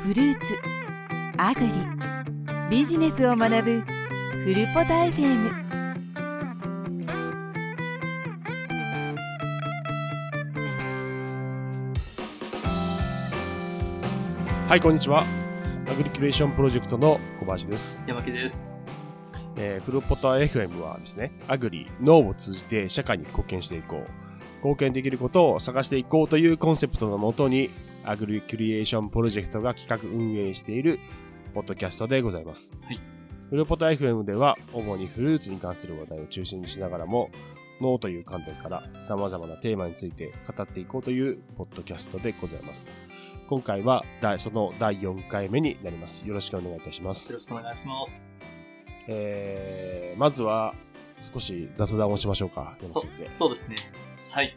フルーツアグリビジネスを学ぶフルポタ FM はい、こんにちは。アグリキュリエーションプロジェクトの小林です。山木です。えー、フルポタ FM はですね、アグリ、農を通じて社会に貢献していこう。貢献できることを探していこうというコンセプトのもとに、アグリキュリエーションプロジェクトが企画運営しているポッドキャストでございます。はい。フルポタ FM では、主にフルーツに関する話題を中心にしながらも、農という観点から様々なテーマについて語っていこうというポッドキャストでございます。今回は第その第4回目になります。よろしくお願いいたします。よろしくお願いします。えー、まずは少し雑談をしましょうか、先そうですね。はい。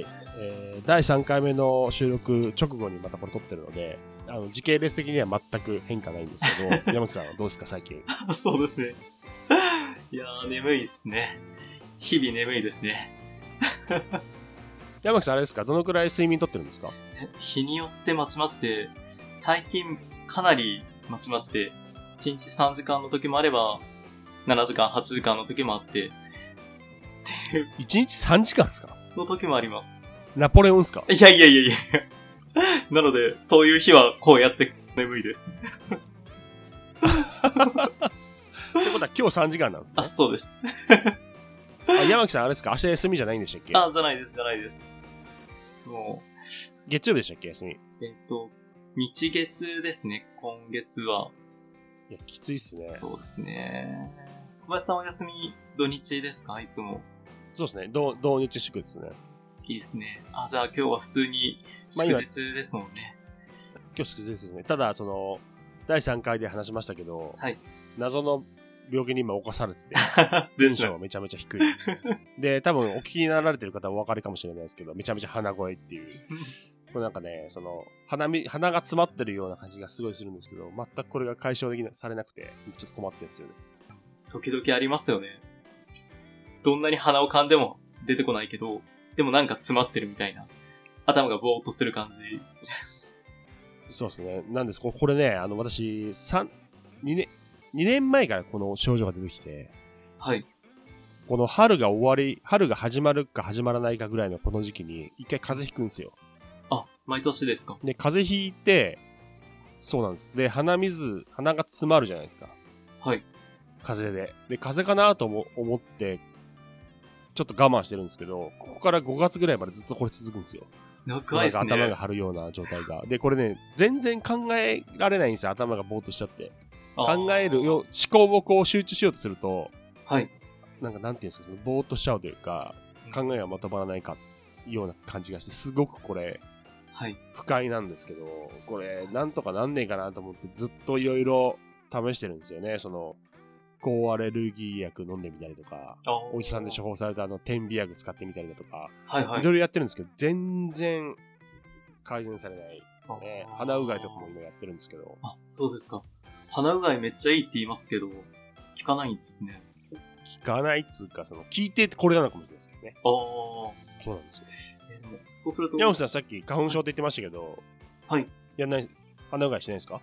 生。はい。えー、第3回目の収録直後にまたこれ撮ってるので、あの時系列的には全く変化ないんですけど、山木さんはどうですか、最近？そうですね。いやー、眠いですね。日々眠いですね。山木さん、あれですか、どのくらい睡眠とってるんですか？日によってまちまちで、最近かなりまちまちで、1日3時間の時もあれば、7時間、8時間の時もあって、っていう ?1 日3時間ですか？の時もあります。ナポレオンですか？いやいやいやいや なので、そういう日はこうやって眠いです。ってことは今日3時間なんですあ、ね。そうです。あ山木さん、あれですか？明日休みじゃないんでしたっけ？あ、じゃないです、じゃないです。も月曜日でしたっけ？休み。う、えっ、と、日月ですね、今月は。いや、きついっすね。そうですね。小林さんお休み土日ですか？いつも。そうですね。同同日祝ですね。いいですね。あ、じゃあ今日は普通に祝日ですもんね。今日祝日ですね。ただ、その、第3回で話しましたけど、はい謎の病気に今侵されてて、ですねテンションは。めちゃめちゃ低い。で、多分お聞きになられてる方はお分かりかもしれないですけど、めちゃめちゃ鼻声っていう。これなんかね、その、鼻み、鼻が詰まってるような感じがすごいするんですけど、全くこれが解消できなされなくて、ちょっと困ってるんですよね。時々ありますよね。どんなに鼻を噛んでも出てこないけど、でもなんか詰まってるみたいな。頭がぼーっとする感じ。そうですね。なんです、ここれね、あの、私、三2年、2年前からこの症状が出てきて、はい。この春が終わり、春が始まるか始まらないかぐらいのこの時期に、一回風邪ひくんですよ。あ、毎年ですかで、風邪ひいて、そうなんです。で、鼻水、鼻が詰まるじゃないですか。はい。風邪で。で、風邪かなとも思って、ちょっと我慢してるんですけど、ここから5月ぐらいまでずっとこれ続くんですよ。長いですね。頭が張るような状態が。で、これね、全然考えられないんですよ。頭がぼーっとしちゃって。考えるよ、思考をこう集中しようとすると、はい。なんかなんていうんですか、そのぼーっとしちゃうというか、考えがまとまらないか、ような感じがして、すごくこれ、はい。不快なんですけど、これ、なんとかなんねえかなと思って、ずっといろいろ試してるんですよね。その、抗アレルギー薬飲んでみたりとか、お医者さんで処方されたあの、点鼻薬使ってみたりだとか、はいはいい。ろいろやってるんですけど、全然改善されないですね。鼻うがいとかも今やってるんですけど、あ、そうですか。鼻うがいめっちゃいいって言いますけど、効かないんですね。効かないっつうか、その、聞いてこれなのかもしれないですけどね。ああ。そうなんですよ。えーそうすると、山口さんさっき花粉症って言ってましたけど、はい。やんない、鼻うがいしないですか？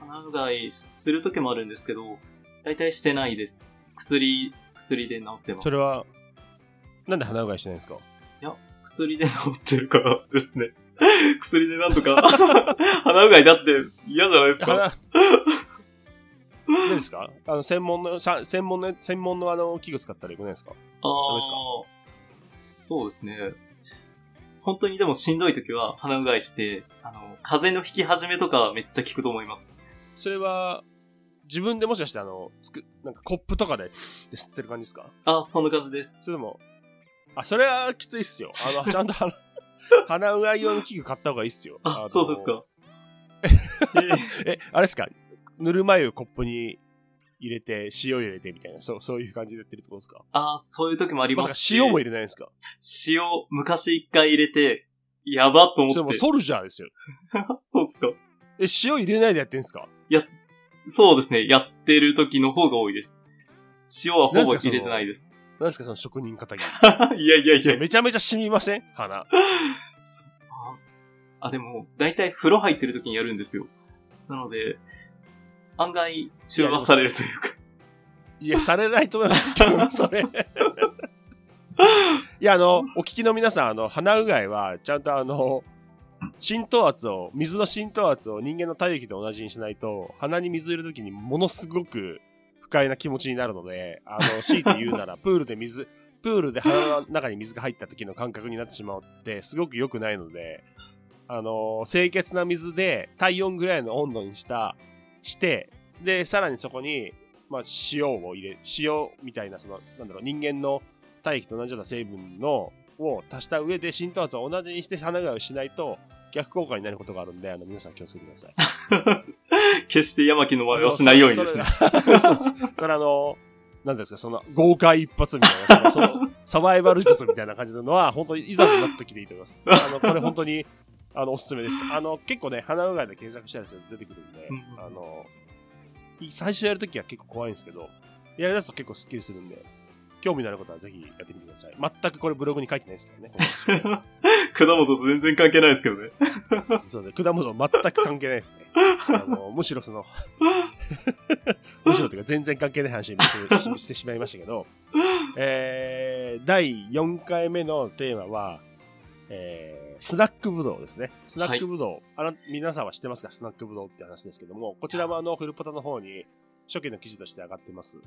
鼻うがいする時もあるんですけど、大体してないです。薬、薬で治ってます。それは、なんで鼻うがいしないんですか？薬で治ってるからですね。薬でなんとか、鼻うがいだって嫌じゃないですか？鼻、何ですか？あの、専門の、さ専門の、専門のあの、器具使ったらよくないですか？ああ、そうですね。本当にでもしんどい時は鼻うがいして、あの、風邪の引き始めとかはめっちゃ効くと思います。それは、自分でもしかしてあの、つく、なんかコップとかで、で吸ってる感じですか？あ、そんな感じです。それとも、あ、それはきついっすよ。あの、ちゃんと鼻、鼻うがい用の器具買った方がいいっすよ。あ、のそうですか。え え、あれですか？ぬるま湯コップに入れて、塩入れてみたいな、そう、そういう感じでやってるってことですか？あ、そういう時もありますし。塩も入れないんですか？塩、昔一回入れて、やばと思って。それもうソルジャーですよ。そうですか。え、塩入れないでやってんすか？そうですね。やってる時の方が多いです。塩はほぼ入れてないです。なんですかその職人肩着。いやいやいや。めちゃめちゃ染みません？鼻。あ、でも、だいたい風呂入ってる時にやるんですよ。なので、案外、中和されるというか。いや、されないと思いますけど、それ。いや、あの、お聞きの皆さん、あの、鼻うがいは、ちゃんとあの、浸透圧を、水の浸透圧を人間の体液と同じにしないと、鼻に水入れるときにものすごく不快な気持ちになるので、あの、強いて言うなら、プールで水、プールで鼻の中に水が入った時の感覚になってしまうって、すごく良くないので、あの、清潔な水で体温ぐらいの温度にした、して、で、さらにそこに、まあ、塩を入れ、塩みたいな、その、なんだろう、人間の体液と同じような成分の、を足した上で浸透圧を同じにして鼻うがいをしないと逆効果になることがあるんで、あの、皆さん気をつけてください。決して山木の真似をしないようにですね。それそれあの、なんですか、その、豪快一発みたいな、その、そのサバイバル術みたいな感じなのは、本当にいざとなった時でいいと思います。あの、これ本当に、あの、おすすめです。あの、結構ね、鼻うがいで検索したりすると出てくるんで、うんうんあの、い最初やるときは結構怖いんですけど、やりだすと結構スッキリするんで、興味のあることはぜひやってみてください。全くこれブログに書いてないですからね、果物と全然関係ないですけどね。そうね、果物全く関係ないですね。あの むしろその、むしろというか全然関係ない話にしてしまいましたけど、えー、第4回目のテーマは、えー、スナックぶどうですね。スナックぶどう。あの、皆さんは知ってますか？スナックぶどうって話ですけども、こちらもあの、フルポタの方に初期の記事として上がってます。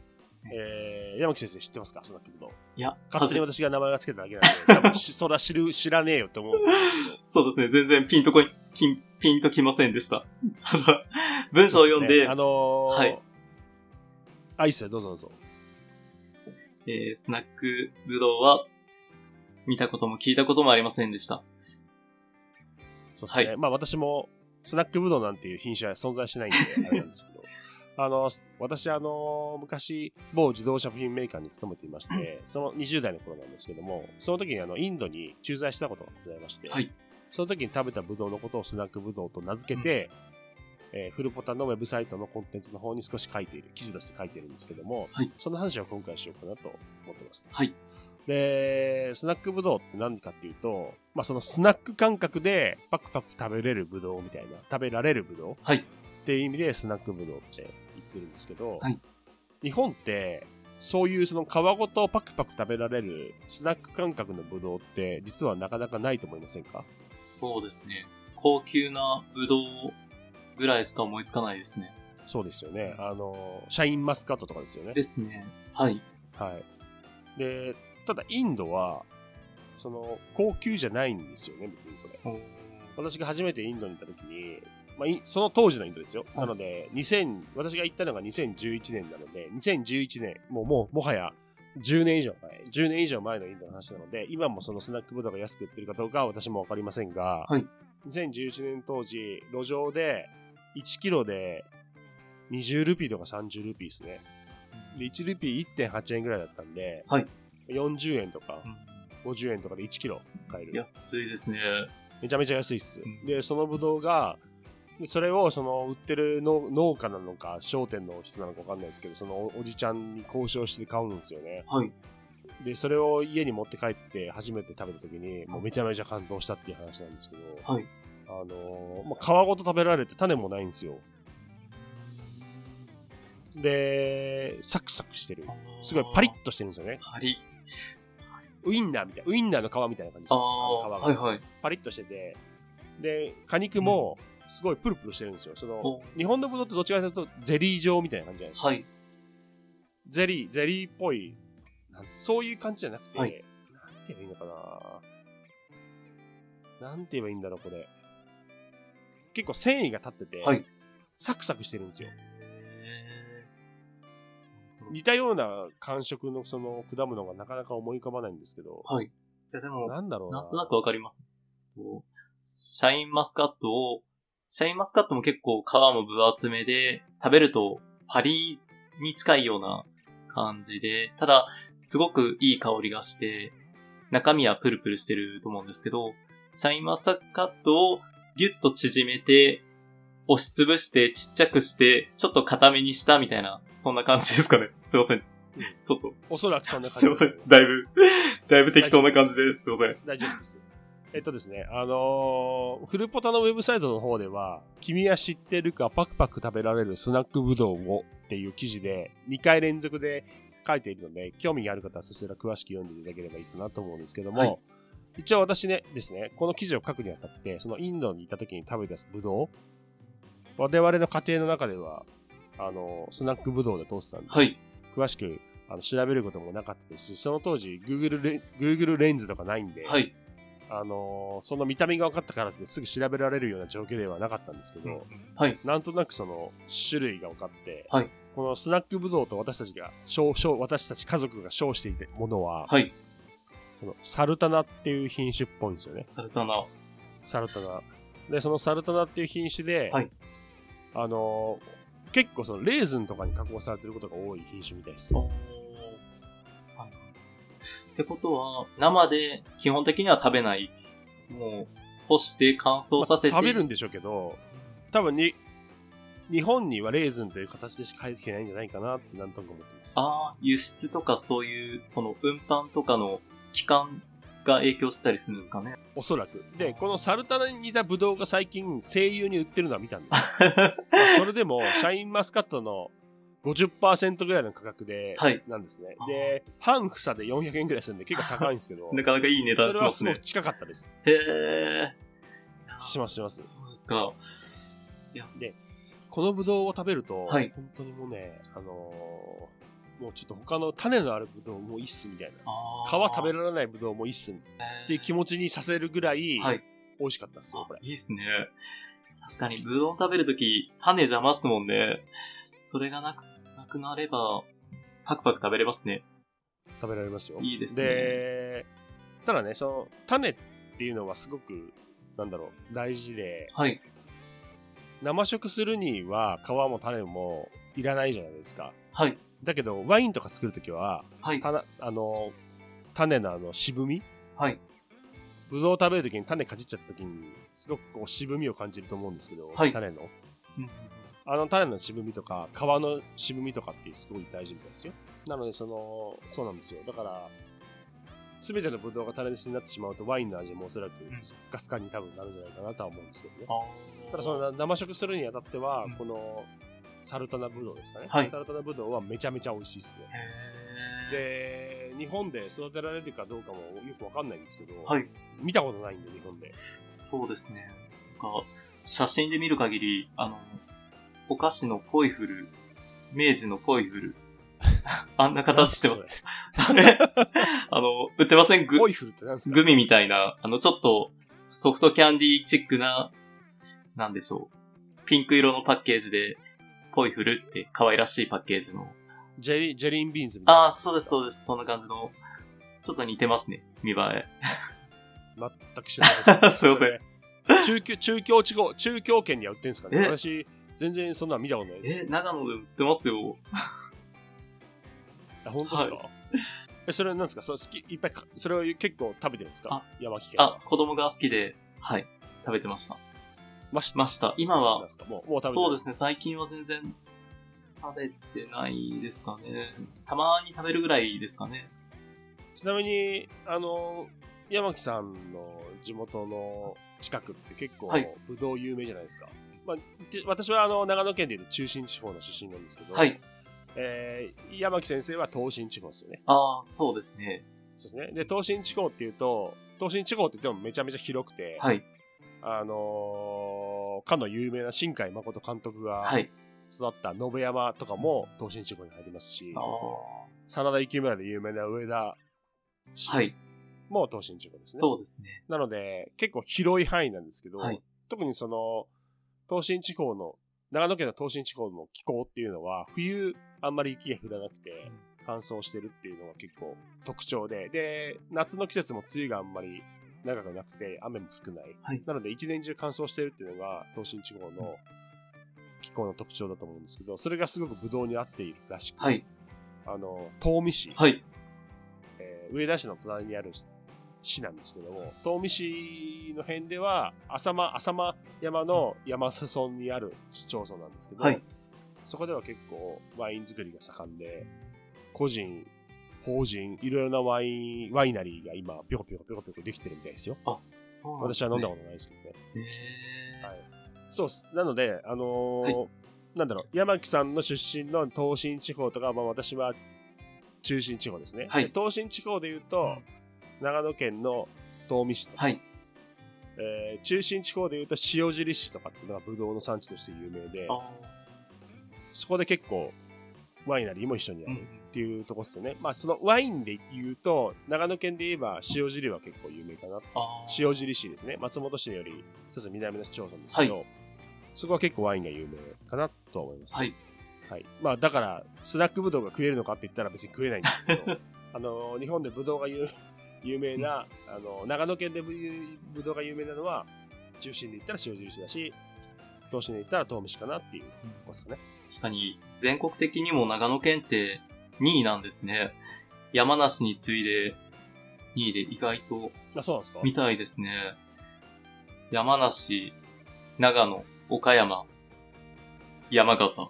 えー、山木先生知ってますか？スナックぶどう。いや、勝手に私が名前が付けただけなんで、多分し そら知る、知らねえよって思う。そうですね、全然ピンとこい、ピン、ピンときませんでした。文章を読んで、あのー、はいあ、いいっすよ、どうぞどうぞ。えースナックぶどうは、見たことも聞いたこともありませんでした。そうですね。はいまあ私も、スナックブドウなんていう品種は存在しないんで、あれなんですけど。あの、私、あの、昔、某自動車部品メーカーに勤めていまして、その20代の頃なんですけども、その時にあの、インドに駐在したことがございまして、はいその時に食べたブドウのことをスナックブドウと名付けて、えーフルポタのウェブサイトのコンテンツの方に少し書いている、記事として書いているんですけども、はいその話を今回しようかなと思ってます。はい。で、スナックブドウって何かっていうと、まあそのスナック感覚でパクパク食べれるブドウみたいな、食べられるブドウはい。っていう意味でスナックブドウって言ってるんですけど、はい日本ってそういうその皮ごとパクパク食べられるスナック感覚のブドウって実はなかなかないと思いませんか？そうですね。高級なぶどうぐらいしか思いつかないですね。そうですよね。あの、シャインマスカットとかですよね。ですね。はい。はい。で、ただインドは、その、高級じゃないんですよね、別にこれ。私が初めてインドに行った時に、まあ、いその当時のインドですよ。はいなので、2000、私が行ったのが2011年なので、2011年、もう、もう、もはや、10年以上前、10年以上前のインドの話なので、今もそのスナックブドウが安く売ってるかどうかは私もわかりませんが、はい2011年当時、路上で1キロで20ルピーとか30ルピーですね。で、1ルピー1.8円ぐらいだったんで、はい40円とかうん50円とかで1キロ買える。安いですね。めちゃめちゃ安いっす。うんで、そのブドウが、でそれをその売ってるの農家なのか商店の人なのかわかんないですけど、そのおおじちゃんに交渉して買うんですよね。はい。で、それを家に持って帰って初めて食べた時に、もうめちゃめちゃ感動したっていう話なんですけど、はい。あのーまあ、皮ごと食べられて種もないんですよ。で、サクサクしてる。すごいパリッとしてるんですよね。パリッ。ウインナーみたいな、ウインナーの皮みたいな感じです。皮あ、がはいはい。パリッとしてて、で、果肉もすごいプルプルしてるんですよ。そのお、日本のブドウってどっちかというとゼリー状みたいな感じじゃないですか。はい。ゼリー、ゼリーっぽい、そういう感じじゃなくて、はいなんて言えばいいのかななんて言えばいいんだろう、これ。結構繊維が立ってて、はいサクサクしてるんですよ。へ似たような感触のその果物がなかなか思い浮かばないんですけど、ーはい。いや、でも、なんだろうな。なんとなくわかります。シャインマスカットを、シャインマスカットも結構皮も分厚めで、食べるとパリに近いような感じで、ただ、すごくいい香りがして、中身はプルプルしてると思うんですけど、シャインマスカットをギュッと縮めて、押しつぶしてちっちゃくして、ちょっと固めにしたみたいな、そんな感じですかね。すいません。ちょっと、おそらくそんな感じ。すいません。だいぶ、だいぶ適当な感じですいません。大丈夫です。えっとですね、あのーフルポタのウェブサイトの方では、君は知ってるかパクパク食べられるスナックぶどうをっていう記事で2回連続で書いているので、興味がある方はそちら詳しく読んでいただければいいかなと思うんですけども、はい一応私ね、ですね、この記事を書くにあたって、そのインドにいた時に食べたぶどう、我々の家庭の中では、あのスナックぶどうで通ってたんで、はい。詳しくあの調べることもなかったですし、その当時 Google レ Google レンズとかないんで、はい。あのーその見た目が分かったからってすぐ調べられるような状況ではなかったんですけど、はい。なんとなくその種類が分かって、はいこのスナックブドウと私たちが私たち家族が称していたものは、はい。このサルタナっていう品種っぽいんですよね。サルタナ。サルタナ。で、そのサルタナっていう品種で、はいあのー結構そのレーズンとかに加工されてることが多い品種みたいです。ってことは、生で基本的には食べない。もう、干して乾燥させて。まあ食べるんでしょうけど、多分に、日本にはレーズンという形でしか入ってきてないんじゃないかなってなんとなく思ってます。ああ、輸出とかそういう、その運搬とかの期間が影響したりするんですかね。おそらく。で、このサルタナに似たブドウが最近声優に売ってるのは見たんです それでも、シャインマスカットの50%ぐらいの価格で、はいなんですねで、半房で400円ぐらいするんで結構高いんですけど、なかなかいい値段しますねそれはすごく。近かったです。へえ。しますします。そうですか。このブドウを食べると、はい本当にもうね、あのーもうちょっと他の種のあるブドウもういいっすみたいな。あ皮食べられないブドウもいいっすっていう気持ちにさせるぐらい、はい。美味しかったっすよ、これ。いいっすね。確かに、ブドウ食べるとき、種邪魔っすもんね。それがなく、なくなれば、パクパク食べれますね。食べられますよ。いいですねで、ただね、その、種っていうのはすごく、なんだろう、大事で、はい。生食するには皮も種もいらないじゃないですか。はい。だけど、ワインとか作るときは、はい。たなあの、種のあの渋み？はい。ぶどうを食べるときに種かじっちゃったときに、すごくこう渋みを感じると思うんですけど、はい種の。うんあの種の渋みとか、皮の渋みとかってすごい大事みたいですよ。なので、その、そうなんですよ。だから、すべてのブドウが種なしになってしまうと、ワインの味もおそらくスッカスカに多分なるんじゃないかなとは思うんですけどね。ただ、その生食するにあたってはうん、この、サルタナブドウですかね。はいサルタナブドウはめちゃめちゃ美味しいっすね。へで、日本で育てられるかどうかもよくわかんないんですけど、ーはい。見たことないんで、日本で。そうですね。なんか、写真で見る限り、あの、お菓子のポイフル、明治のポイフル、あんな形してます。あれ あの、売ってません？グポイフルって何ですか？グミみたいな、あの、ちょっと、ソフトキャンディーチックな、なんでしょう。ピンク色のパッケージで、ポイフルって可愛らしいパッケージの。ジェリジェリーンビーンズみたいな。ああ、そうです、そうです。そんな感じの、ちょっと似てますね。見栄え。全く知らないです。すいません。中京、中京地方、中京圏には売ってるんですかね？え？私、全然そんなの見たことないです。え、長野で売ってますよ。あ本当ですか、え、それは何ですか？それ好き、いっぱいか、それを結構食べてるんですか？あ山木県は。あ、子供が好きで、はい、食べてました。ましました。今は、もうもう食べてないそうですね、最近は全然食べてないですかね。たまに食べるぐらいですかね。ちなみに、あの、山木さんの地元の近くって結構はい、ぶどう有名じゃないですか。まあ、で私はあの長野県でいう中心地方の出身なんですけど、はい。えー山木先生は東進地方ですよね。ああ、そうですね。そうですね。で、東進地方っていうと、東進地方って言ってもめちゃめちゃ広くて、はい。あのーかの有名な新海誠監督がはい。育った延山とかも東進地方に入りますし、ああ。真田幸村で有名な上田市はい。も東進地方ですね。そうですね。なので、結構広い範囲なんですけど、はい特にその、東進地方の、長野県の東進地方の気候っていうのは、冬あんまり雪が降らなくて、乾燥してるっていうのが結構特徴で、で、夏の季節も梅雨があんまり長くなくて、雨も少ない。はいなので、一年中乾燥してるっていうのが、東進地方の気候の特徴だと思うんですけど、それがすごくブドウに合っているらしく、はい。あの、東美市、はい。えー上田市の隣にある市なんですけども、東美市の辺では、浅間、浅間山の山裾にある市町村なんですけど、はいそこでは結構ワイン作りが盛んで、個人、法人、いろいろなワイン、ワイナリーが今、ぴょこぴょこぴょこぴょこできてるみたいですよ。そうなんですね。私は飲んだことないですけどね。へーはいそうっす。なので、あのーなんだろう、山木さんの出身の東進地方とか、まあ私は中心地方ですね。はいで東進地方で言うと、長野県の東御市とか、はい。えー中心地方で言うと塩尻市とかっていうのがブドウの産地として有名で、あそこで結構ワイナリーも一緒にーうんやるっていうとこですよね。まあそのワインで言うと、長野県で言えば塩尻は結構有名かな。あー塩尻市ですね。松本市より一つ南の町村ですけど、そこは結構ワインが有名かなと思います、はい。はい。まあだから、スナックブドウが食えるのかって言ったら別に食えないんですけど、あの、日本でブドウが有有名な、あの、長野県でブブドウが有名なのは、中心で言ったら塩印だし、東進で言ったら東御市かなっていうとこですかね。確かに、全国的にも長野県って2位なんですね。山梨に次いで2位で意外とあ、そうなんですか？みたいですね。山梨、長野、岡山、山形、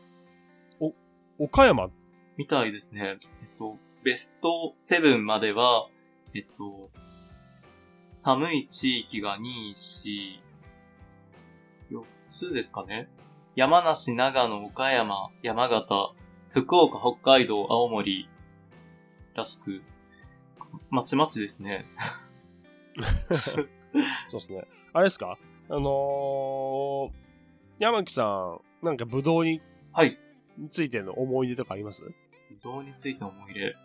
岡山？みたいですね。えっと、ベスト7までは、えっと、寒い地域が2、4、4つですかね。山梨、長野、岡山、山形、福岡、北海道、青森らしく、まちまちですね。そうですね。あれですか？あのー、山木さん、なんかブドウにはい。についての思い出とかあります？ぶどうについての思い出。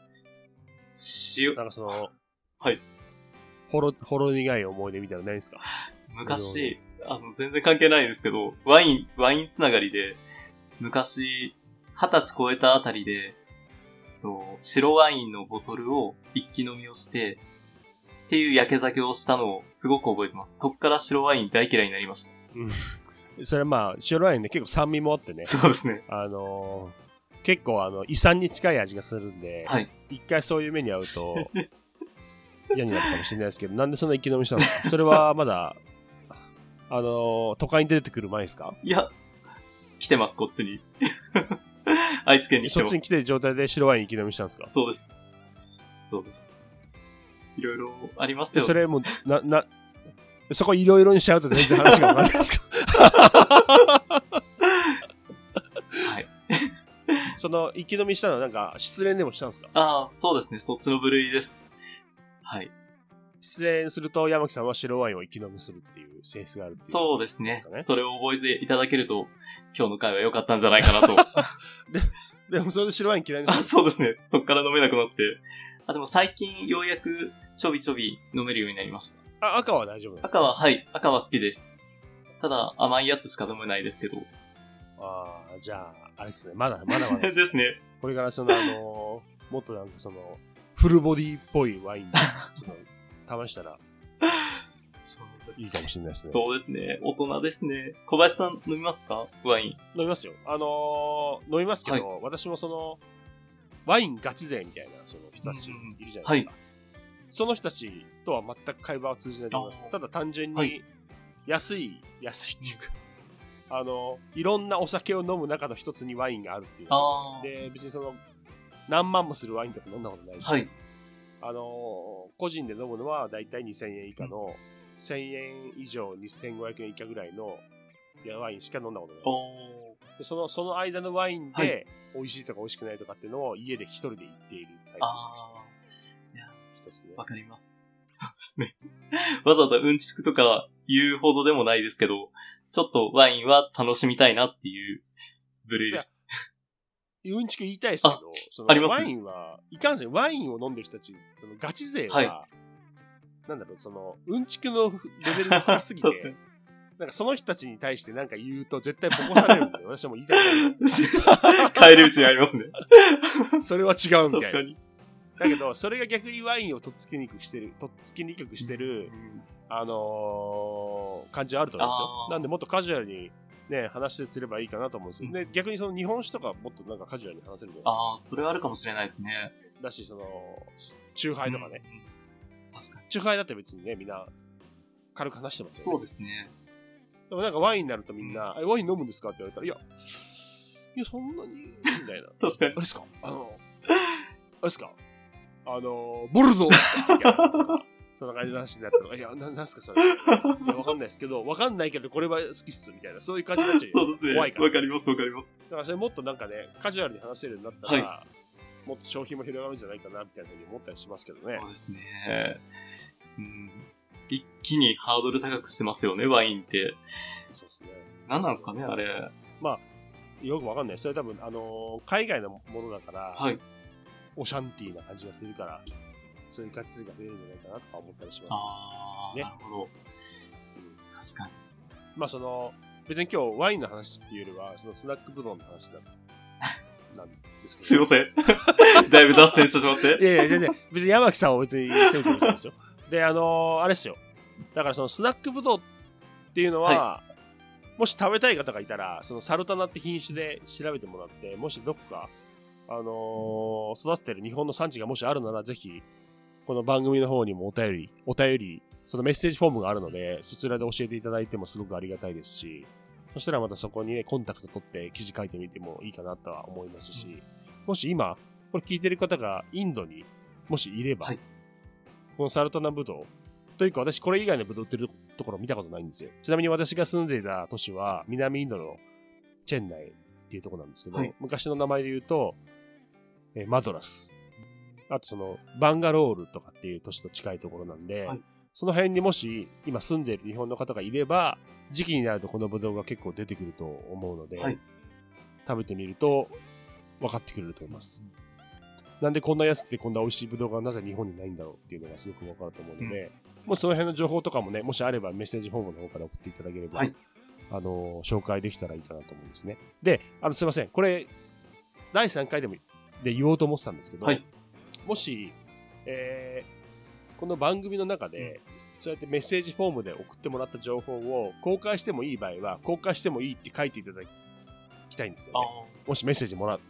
塩、なんかその、はい。ほろ、ほろ苦い思い出みたいなのないですか？昔、あの、全然関係ないですけど、ワイン、ワインつながりで、昔、二十歳超えたあたりで、と白ワインのボトルを一気飲みをして、っていう焼け酒をしたのをすごく覚えてます。そっから白ワイン大嫌いになりました。それはまあ、白ワインね、結構酸味もあってね、そうですね。あのー、結構あの、胃酸に近い味がするんで、はい。一回そういう目に遭うと、嫌になるかもしれないですけど、なんでそんな一気飲みしたの？か。それはまだ、あのー、都会に出てくる前ですか？いや、来てます、こっちに。愛知県に来てますそっちに。来てる状態で白ワイン一気飲みしたんですか？そうです。そうです。いろいろありますよ。でそれもう、な、な、そこいろいろにしちゃうと全然話がわかんないですか？はい。その、生き飲みしたのはなんか、失恋でもしたんですか？ああ、そうですね。そっちの部類です。はい。失恋すると山木さんは白ワインを生き飲みするっていう性質があるっていうそうですね。それを覚えていただけると、今日の回は良かったんじゃないかなと。でもそれで白ワイン嫌いであすそうですね。そっから飲めなくなって。あ、でも最近ようやくちょびちょび飲めるようになりました。あ赤は大丈夫ですか？赤は、はい、赤は好きです。ただ、甘いやつしか飲めないですけど。ああ、じゃあ、あれですね。まだ、まだまだでです。すね。これからその、あのーもっとなんかその、フルボディっぽいワイン、ちょっと試したらいいかもしれないですね。そうですね。大人ですね。小林さん飲みますか？ワイン。飲みますよ。あのー飲みますけど、私もその、ワインガチ勢みたいなその人たちうんいるじゃないですか。その人たちとは全く会話は通じないと思いますただ単純はに、安い、安いっていうか、あの、いろんなお酒を飲む中の一つにワインがあるっていう。で、別にその、何万もするワインとか飲んだことないし、はい。あのー個人で飲むのはだいたい2000円以下の、1000円以上2500円以下ぐらいのいやワインしか飲んだことないおです。でそのその間のワインはいで、美味しいとか美味しくないとかっていうのを家で一人で言っているタイプあの一つねあ、。わかります。そうですね。わざわざうんちくとか言うほどでもないですけど、ちょっとワインは楽しみたいなっていう部類です。うんちく言いたいですけど、そのワインは、いかんせん。ワインを飲んでる人たち、そのガチ勢は、はい。なんだろう、その、うんちくのレベルが高すぎてなんかその人たちに対してなんか言うと絶対ボコされるんで、私はもう言いたくない。帰り討ちにありますね。それは違うみたいな。だけど、それが逆にワインをとっつきにくくしてる、とっつきにくくしてる、あのー感じはあると思うんですよ。なんで、もっとカジュアルにね、話すればいいかなと思うんですよ。うんで、逆にその日本酒とかもっとなんかカジュアルに話せるじゃないですか。ああ、それはあるかもしれないですね。だし、その、チューハイとかね。うん。確かに。チューハイだって別にね、みんな軽く話してますよ、ね。そうですね。でもなんかワインになるとみんな、えワイン飲むんですかって言われたら、いや、いや、そんなに、みたいな。確かにあれ。ですか？あの、あれですか？あの、ボルゾーですか？そんな感じの話になったら、いや、ななんすかそれ。いやわかんないですけど、わかんないけど、これは好きっす、みたいな、そういう感じになっちゃうそうですね。怖いから。わかります、わかります。だからそれもっとなんかね、カジュアルに話せるようになったら、もっと消費も広がるんじゃないかな、みたいなふうに思ったりしますけどね。そうですね。うん。一気にハードル高くしてますよね、ワインって。そうですね。何なんですかね、あれ。よくわかんない。それ多分、あのー海外のものだから、はい。オシャンティーな感じがするから、そういう価値が出るんじゃないかなとか思ったりします。あー、ねなるほど。確かに。まあその、別に今日ワインの話っていうよりは、そのスナックブドウの話だ なんですけど。すいません。だいぶ脱線してしまって。いやいや、全然、別に山木さんを別に責めてるじゃないですよ。で、あのーあれですよ。だからそのスナックブドウっていうのは、もし食べたい方がいたら、そのサルタナって品種で調べてもらって、もしどこか、あのー育ててる日本の産地がもしあるなら、ぜひ、この番組の方にもお便り、お便り、そのメッセージフォームがあるので、そちらで教えていただいてもすごくありがたいですし、そしたらまたそこにね、コンタクト取って記事書いてみてもいいかなとは思いますし、もし今、これ聞いてる方がインドにもしいれば、はいこのサルタナブドウ、というか私これ以外のブドウ売ってるところ見たことないんですよ。ちなみに私が住んでいた都市は南インドのチェンナイっていうところなんですけど、はい昔の名前で言うと、えーマドラス。あとそのバンガロールとかっていう都市と近いところなんで、はい。その辺にもし今住んでいる日本の方がいれば、時期になるとこのブドウが結構出てくると思うので、はい。食べてみると分かってくれると思います。なんでこんな安くてこんな美味しいブドウがなぜ日本にないんだろうっていうのがすごく分かると思うので、もしその辺の情報とかもね、もしあればメッセージフォームの方から送っていただければ、はい。あの紹介できたらいいかなと思うんですね。で、あのすいません、これ、第3回でもで言おうと思ってたんですけど、はいもし、えーこの番組の中で、そうやってメッセージフォームで送ってもらった情報を公開してもいい場合は、公開してもいいって書いていただきたいんですよ、あね。もしメッセージもらう。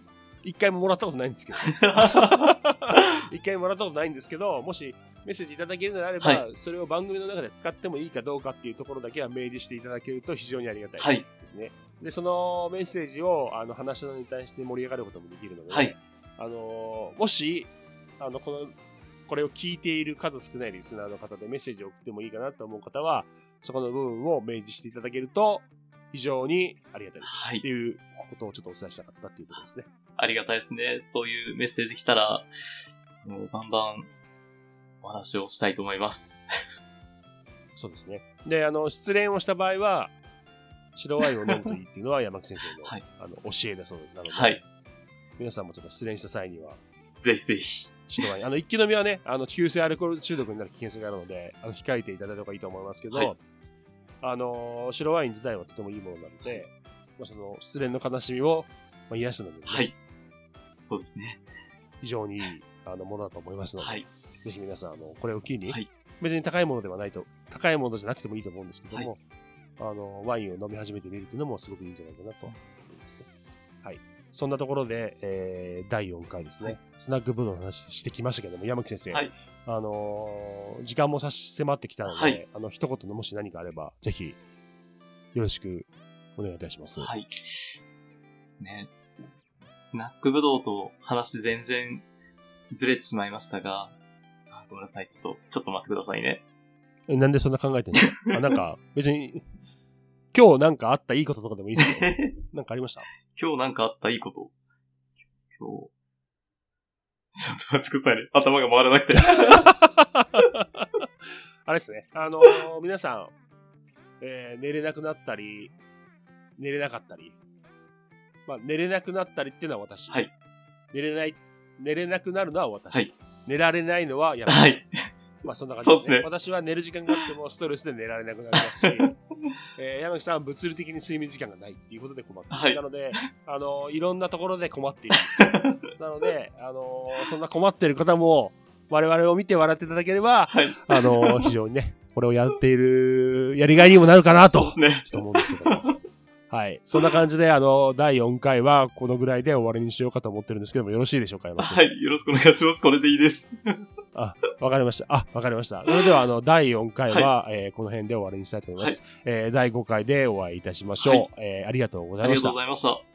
一回ももらったことないんですけど、あ。一回もらったことないんですけど、もしメッセージいただけるのであれば、はそれを番組の中で使ってもいいかどうかっていうところだけは明示していただけると非常にありがたいはい。ですね。で、そのメッセージをあの話のに対して盛り上がることもできるので、はいあのもし、あの、この、これを聞いている数少ないリスナーの方でメッセージを送ってもいいかなと思う方は、そこの部分を明示していただけると非常にありがたいです。はいっていうことをちょっとお伝えしたかったっていうところですね。ありがたいですね。そういうメッセージ来たら、もうバンバンお話をしたいと思います。そうですね。で、あの、失恋をした場合は、白ワインを飲むといいっていうのは山木先生の,、はいあの教えだそうなので、はい。皆さんもちょっと失恋した際には、ぜひぜひ。白ワイン。あの、一気飲みはね、あの、急性アルコール中毒になる危険性があるので、あの、控えていただいた方がいいと思いますけど、はいあの、白ワイン自体はとてもいいものなので、まあ、その、失恋の悲しみを、まあ、癒すのに、ねはい。そうですね。非常にいいあのものだと思いますので、はい。ぜひ皆さん、あの、これを機に、はい別に高いものではないと、高いものじゃなくてもいいと思うんですけども、あの、ワインを飲み始めてみるというのもすごくいいんじゃないかなと思いますね。はい。そんなところで、えー、第4回ですね、はいスナックブドウの話してきましたけども、山木先生、はいあのー時間も差し迫ってきたので、はいあの、一言のもし何かあれば、ぜひ、よろしくお願いいたします。はい。ですね。スナックブドウと話全然ずれてしまいましたが、あごめんなさい。ちょっと、ちょっと待ってくださいね。えなんでそんな考えてんの？あなんか、別に、今日なんかあったいいこととかでもいいですよ。なんかありました？今日なんかあったいいこと？今日。ちょっと待ってくださいね。頭が回らなくて。あれですね。あのー皆さん、えー寝れなくなったり、寝れなかったり。まあ、寝れなくなったりっていうのは私。はい寝れない、寝れなくなるのは私。はい寝られないのはやはい。まあそんな感じですね。そうですね私は寝る時間があってもストレスで寝られなくなりますし、えー山木さんは物理的に睡眠時間がないっていうことで困っている。はいなので、あのいろんなところで困っている。なので、あのそんな困っている方も、我々を見て笑っていただければ、はい。あの非常にね、これをやっているやりがいにもなるかなと、ね。ちょっと思うんですけども。はい。そんな感じで、あの、第4回はこのぐらいで終わりにしようかと思ってるんですけども、よろしいでしょうか、山木先生はい。よろしくお願いします。これでいいです。あ、わかりました。あ、わかりました。それでは、あの、第4回は、えーこの辺で終わりにしたいと思います。えー第5回でお会いいたしましょう。はいえーありがとうございましたありがとうご。ざいました。